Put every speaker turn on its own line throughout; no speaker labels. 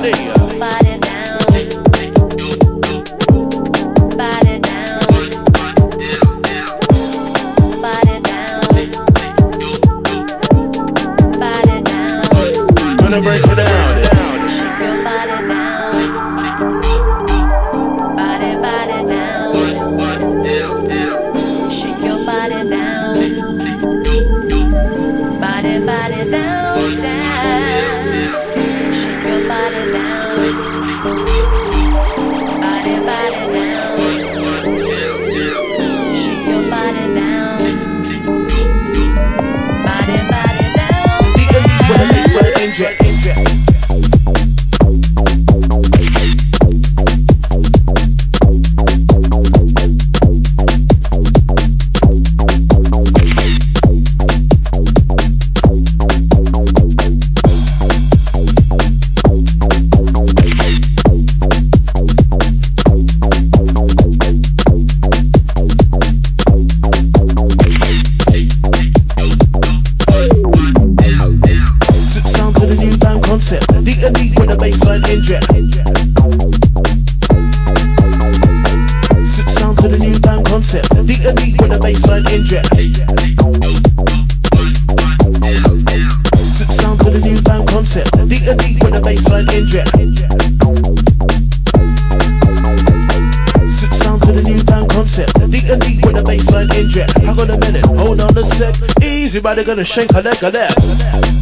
Sunday. jet. I got a minute, hold on a sec. Easy, body gonna shake her neck of.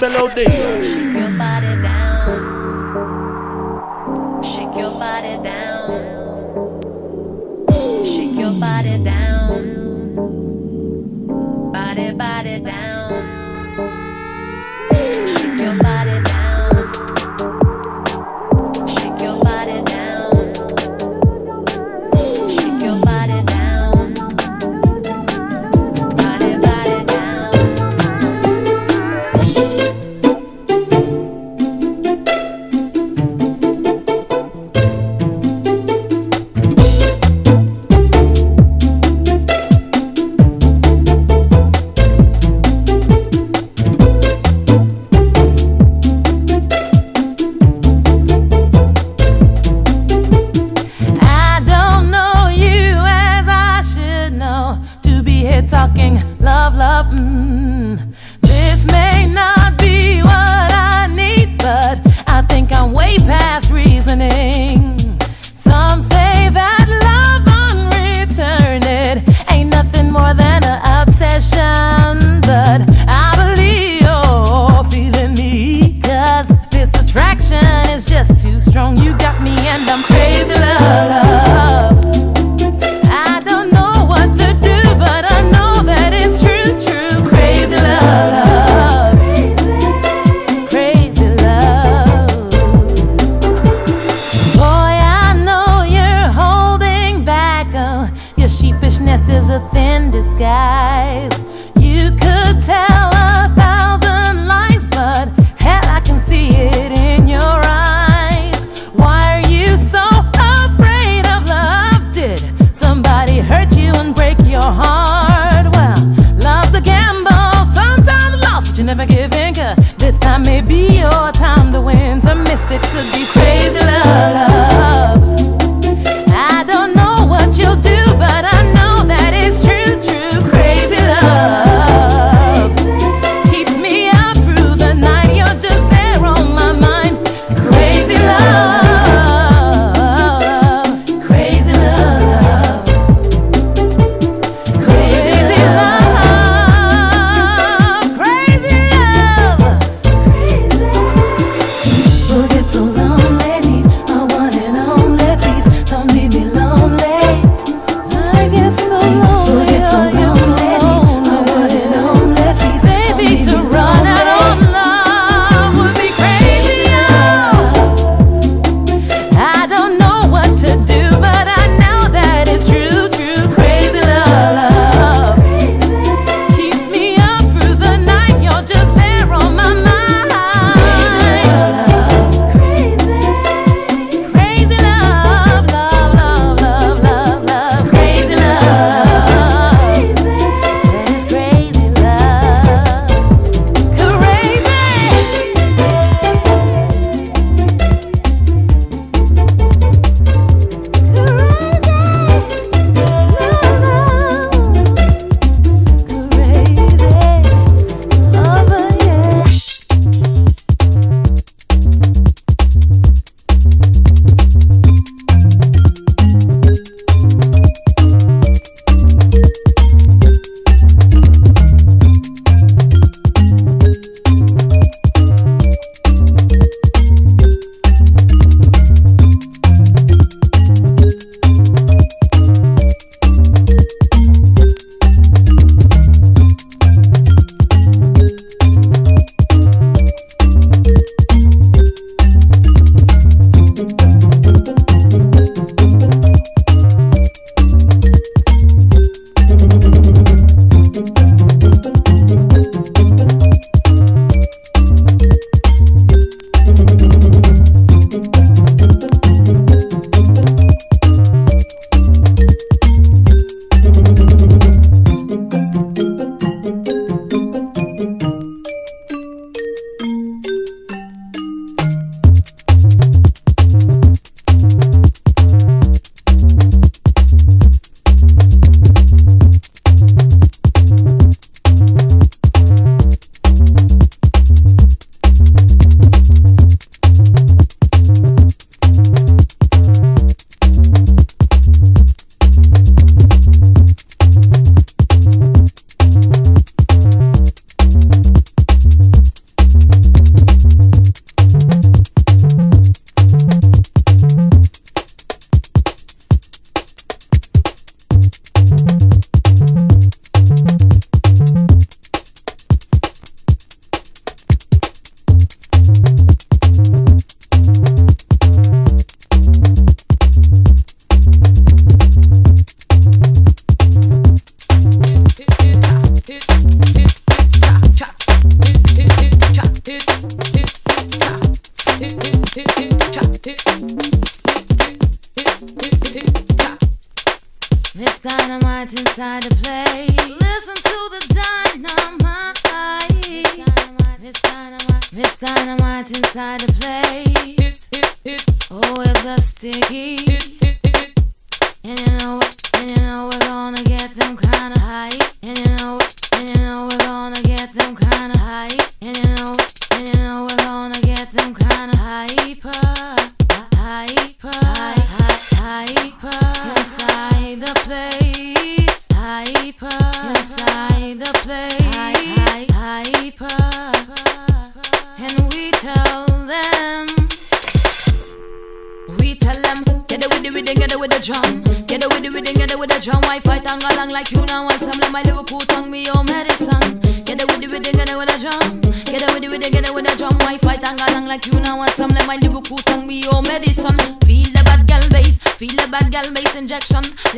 Hello, D.
never giving. Cause this time may be your time to win. To miss it could be.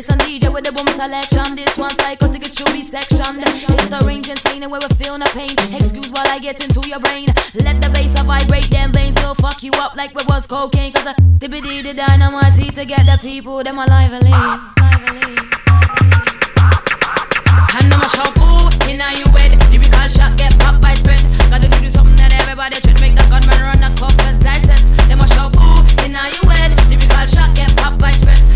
This on DJ with the boom selection. This one psychotic, it should be sectioned. It's the range insane and where we feel no pain. Excuse while I get into your brain. Let the bass vibrate, them veins will fuck you up like we was cocaine. Cause I dippity the dynamite to get the people, them alive and lean. And I'm a shampoo, in a you wed. Lyrical shot get pop, by spread. Gotta do something that everybody should make the gunman run a cup and I said, them a shampoo, in a you wed. Lyrical shot get pop, by spread.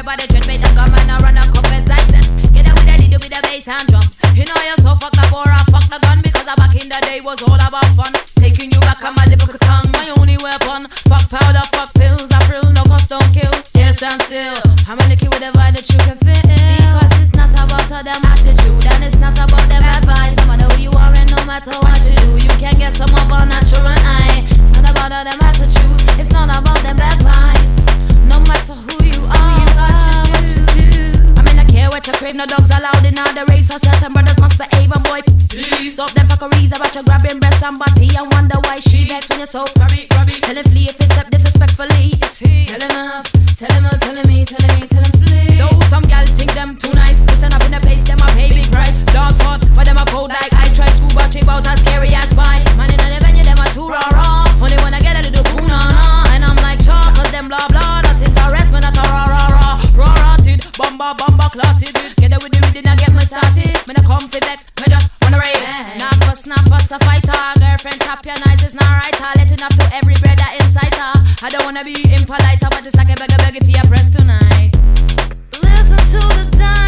Everybody treat make the gunman run a couple Zyson. Get it with a little bit of bass and drum. You know you're so fucked up or I fuck the gun because back in the day was all about fun. Taking you back on my lips tongue, my only weapon. Fuck powder, fuck pills, I frill, no cost don't kill. Yeah, stand still. I'm a licky with a vibe that you can feel. Because it's not about them attitude and it's not about them advice. No matter who you are and no matter what you do, you can get some of a natural eye. It's not about them attitude, it's not about them advice. No matter who you are, got you do. I mean, I care what you crave, no dogs allowed in all the race. So certain brothers must behave, and boy, please stop them fuckeries about you grabbing breasts and body and wonder why she vex when you're so grabby, grabby. Tell him flee if he step disrespectfully. It's he. Tell him off, tell him, telling me, telling me, tell him flee. Though some gal think them too nice, listen up in the place, them a big price. Dogs hot, but them a cold like I try to watch about as scary as spy. Man in the venue, them a too raw raw. Bumba bumba clotted. Get it with the rhythm, I get me started. Me no come for vex, me just wanna rave. Now for snap, what's a fighter? Girlfriend tap your nice, it's not right. I let enough to every brother inside her. I don't wanna be impolite, but it's like a beggar beggar for your press tonight. Listen to the dynamite.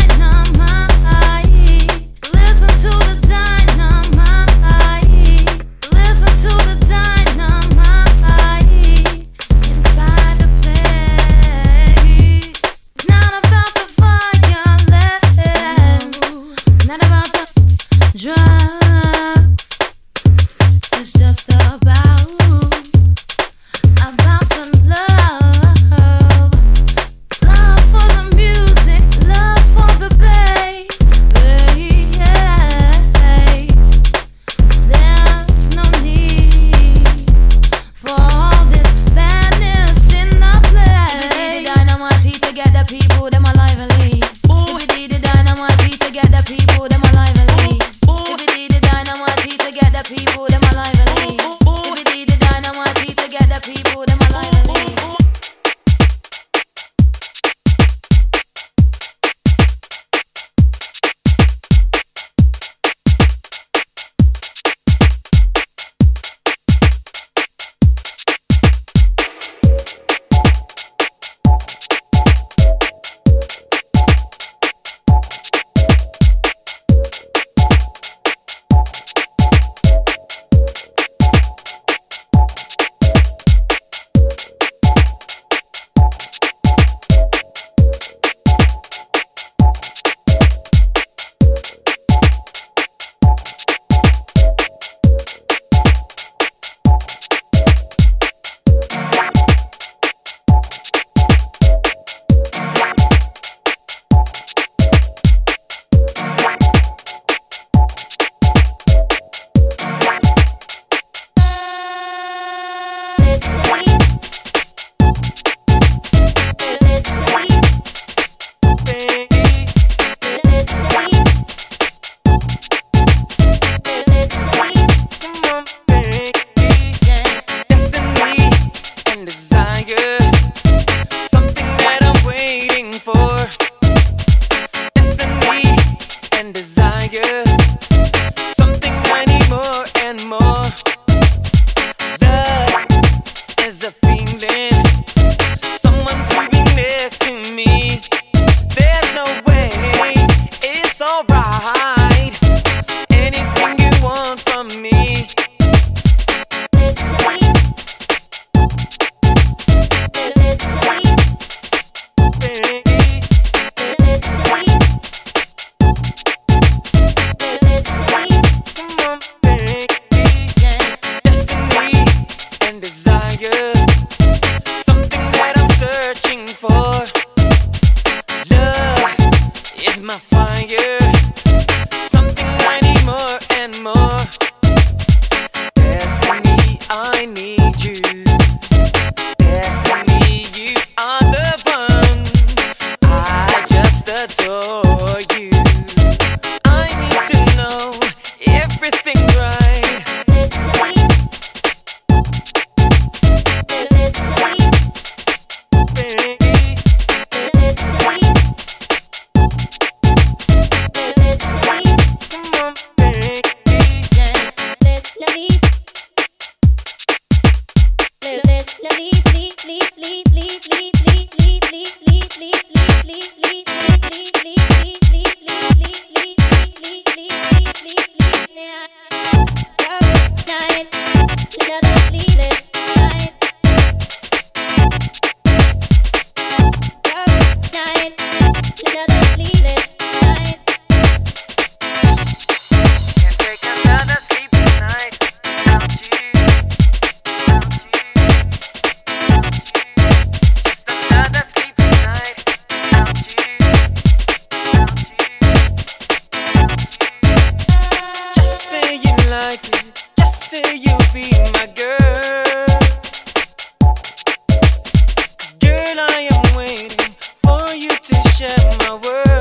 share my world.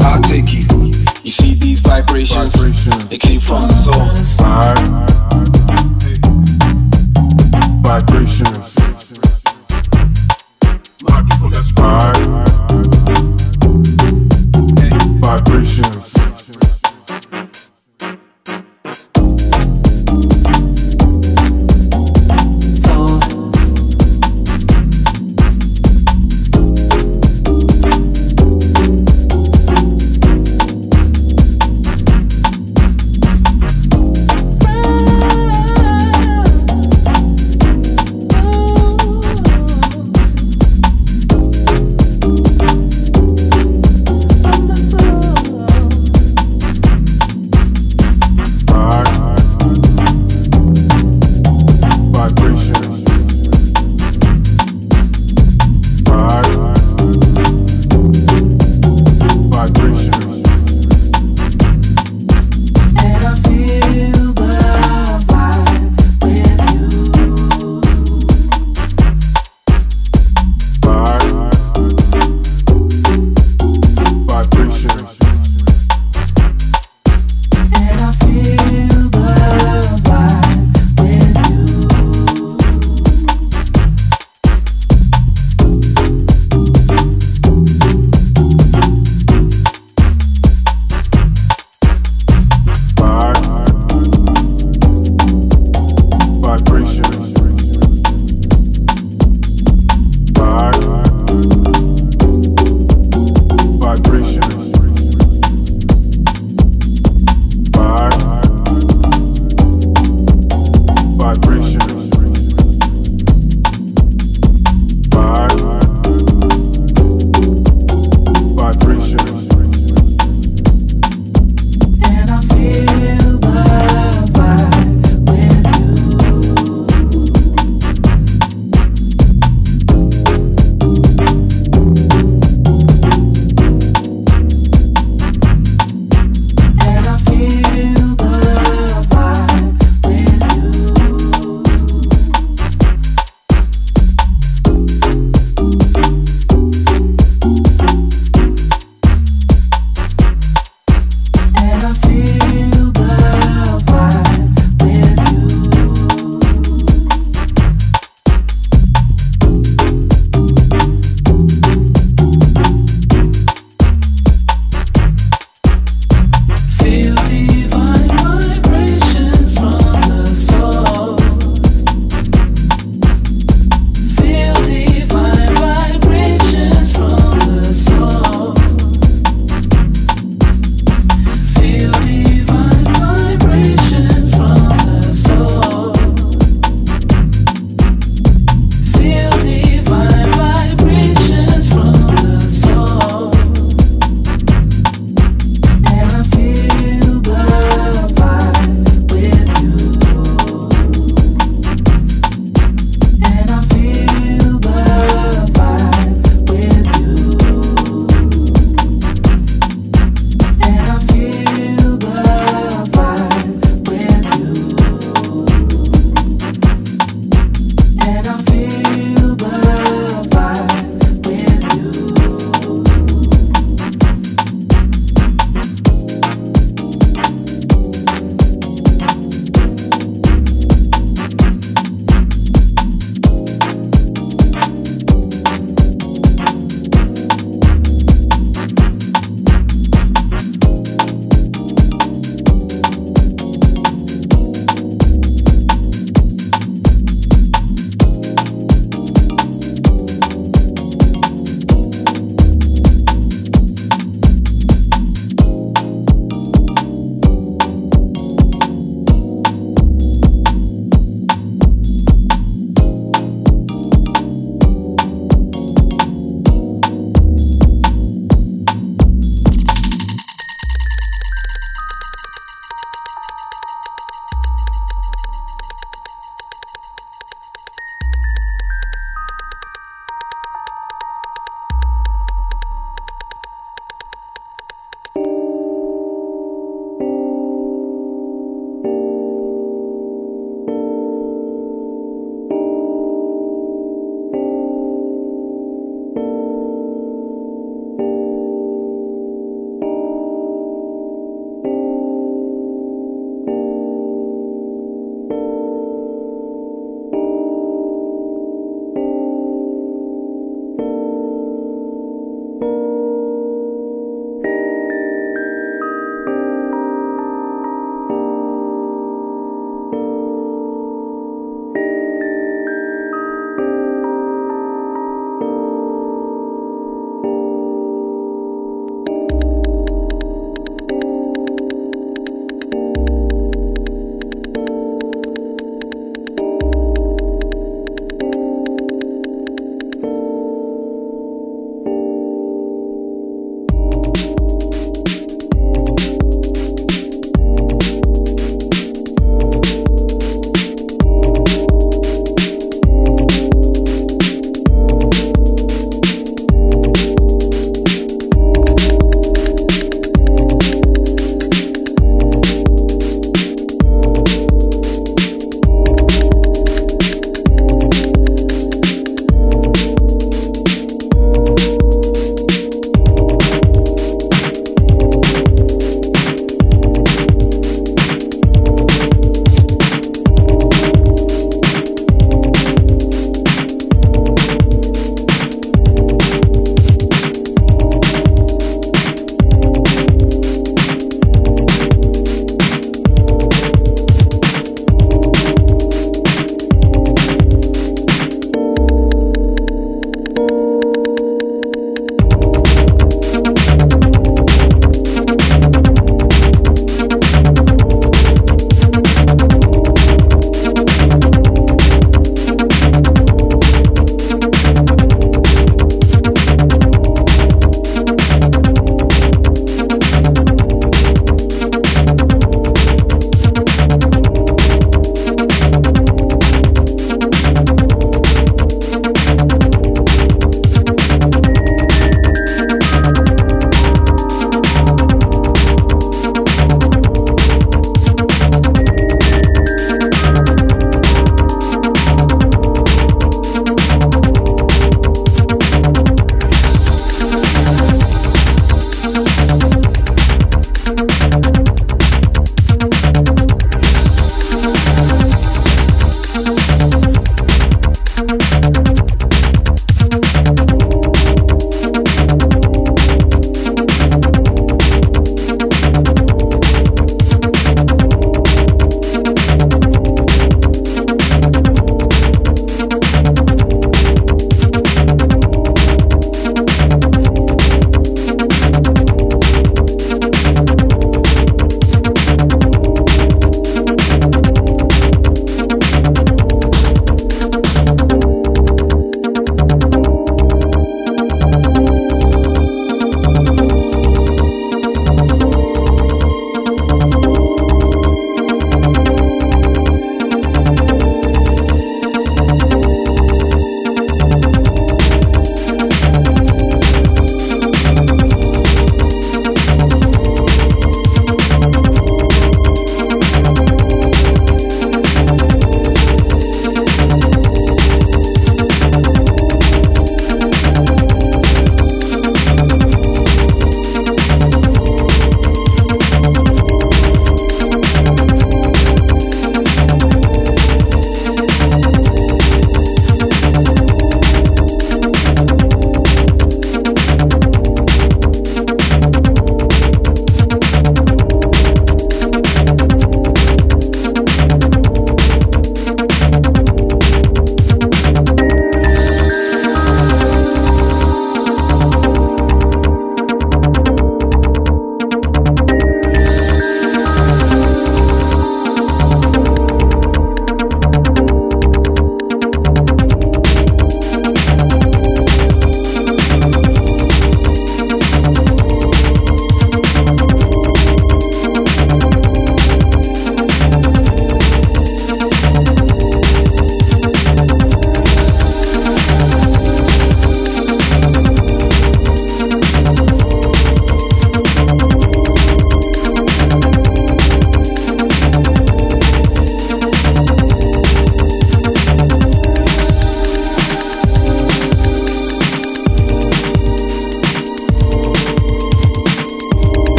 I'll take you. You see these vibrations? Vibration. It came from the soul. Alright. Vibrations.